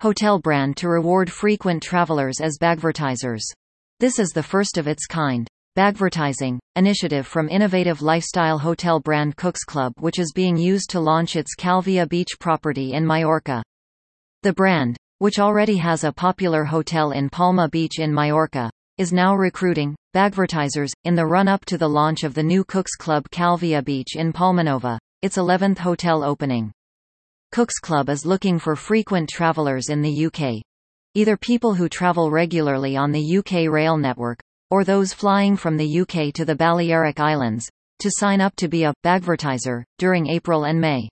hotel brand to reward frequent travelers as bagvertisers. This is the first of its kind. Bagvertising, initiative from innovative lifestyle hotel brand Cooks Club which is being used to launch its Calvia Beach property in Majorca. The brand, which already has a popular hotel in Palma Beach in Majorca, is now recruiting bagvertisers in the run-up to the launch of the new Cooks Club Calvia Beach in Palmanova, its 11th hotel opening. Cooks Club is looking for frequent travelers in the UK. Either people who travel regularly on the UK rail network, or those flying from the UK to the Balearic Islands, to sign up to be a bagvertiser during April and May.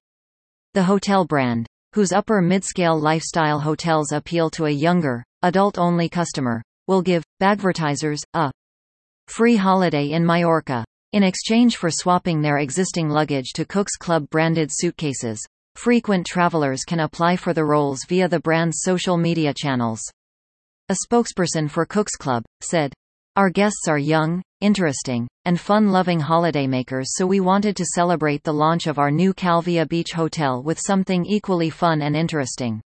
The hotel brand, whose upper mid-scale lifestyle hotels appeal to a younger, adult-only customer, will give bagvertisers a free holiday in Majorca. In exchange for swapping their existing luggage to Cook's Club branded suitcases, frequent travelers can apply for the roles via the brand's social media channels. A spokesperson for Cook's Club said, our guests are young, interesting, and fun-loving holidaymakers so we wanted to celebrate the launch of our new Calvia Beach Hotel with something equally fun and interesting.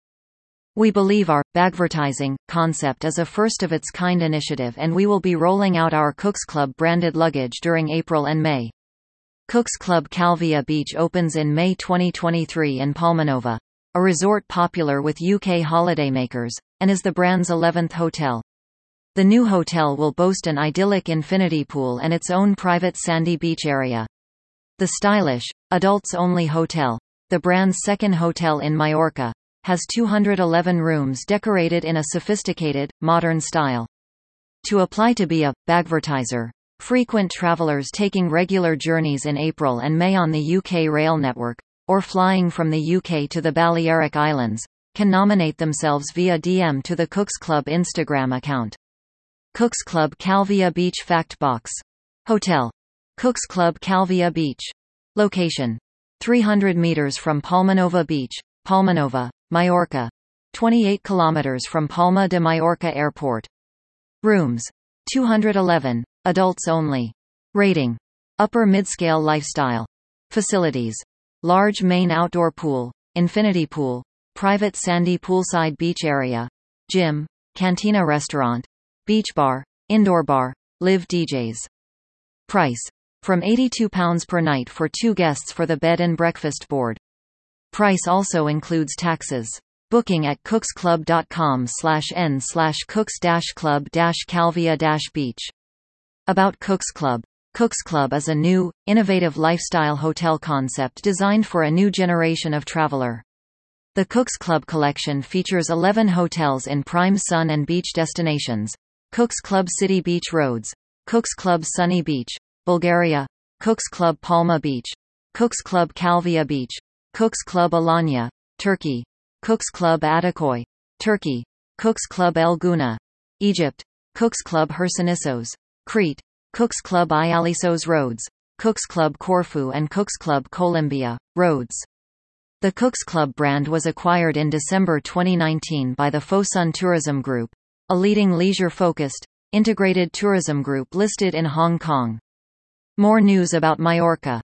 We believe our bagvertising concept is a first-of-its-kind initiative and we will be rolling out our Cooks Club branded luggage during April and May. Cooks Club Calvia Beach opens in May 2023 in Palmanova, a resort popular with UK holidaymakers, and is the brand's 11th hotel. The new hotel will boast an idyllic infinity pool and its own private sandy beach area. The stylish, adults-only hotel, the brand's second hotel in Majorca, has 211 rooms decorated in a sophisticated, modern style. To apply to be a bagvertiser, frequent travelers taking regular journeys in April and May on the UK rail network, or flying from the UK to the Balearic Islands, can nominate themselves via DM to the Cooks Club Instagram account. Cooks Club Calvia Beach Fact Box. Hotel. Cooks Club Calvia Beach. Location. 300 meters from Palmanova Beach, Palmanova, Majorca. 28 kilometers from Palma de Mallorca Airport. Rooms. 211. Adults only. Rating. Upper mid-scale lifestyle. Facilities. Large main outdoor pool, infinity pool, private sandy poolside beach area, gym, cantina restaurant, beach bar, indoor bar, live DJs. Price. From £82 per night for two guests for the bed and breakfast board. Price also includes taxes. Booking at cooksclub.com slash n slash cooks About Cooks Club. Cooks Club is a new, innovative lifestyle hotel concept designed for a new generation of traveler. The Cooks Club collection features 11 hotels in prime sun and beach destinations, Cooks Club City Beach Rhodes, Cooks Club Sunny Beach, Bulgaria, Cooks Club Palma Beach, Cooks Club Calvia Beach, Cooks Club Alanya, Turkey, Cooks Club Ataköy, Turkey, Cooks Club El Gouna, Egypt, Cooks Club Hersonissos, Crete, Cooks Club Ialissos Rhodes, Cooks Club Corfu and Cooks Club Kolymbia, Rhodes. The Cooks Club brand was acquired in December 2019 by the Fosun Tourism Group, a leading leisure-focused, integrated tourism group listed in Hong Kong. More news about Majorca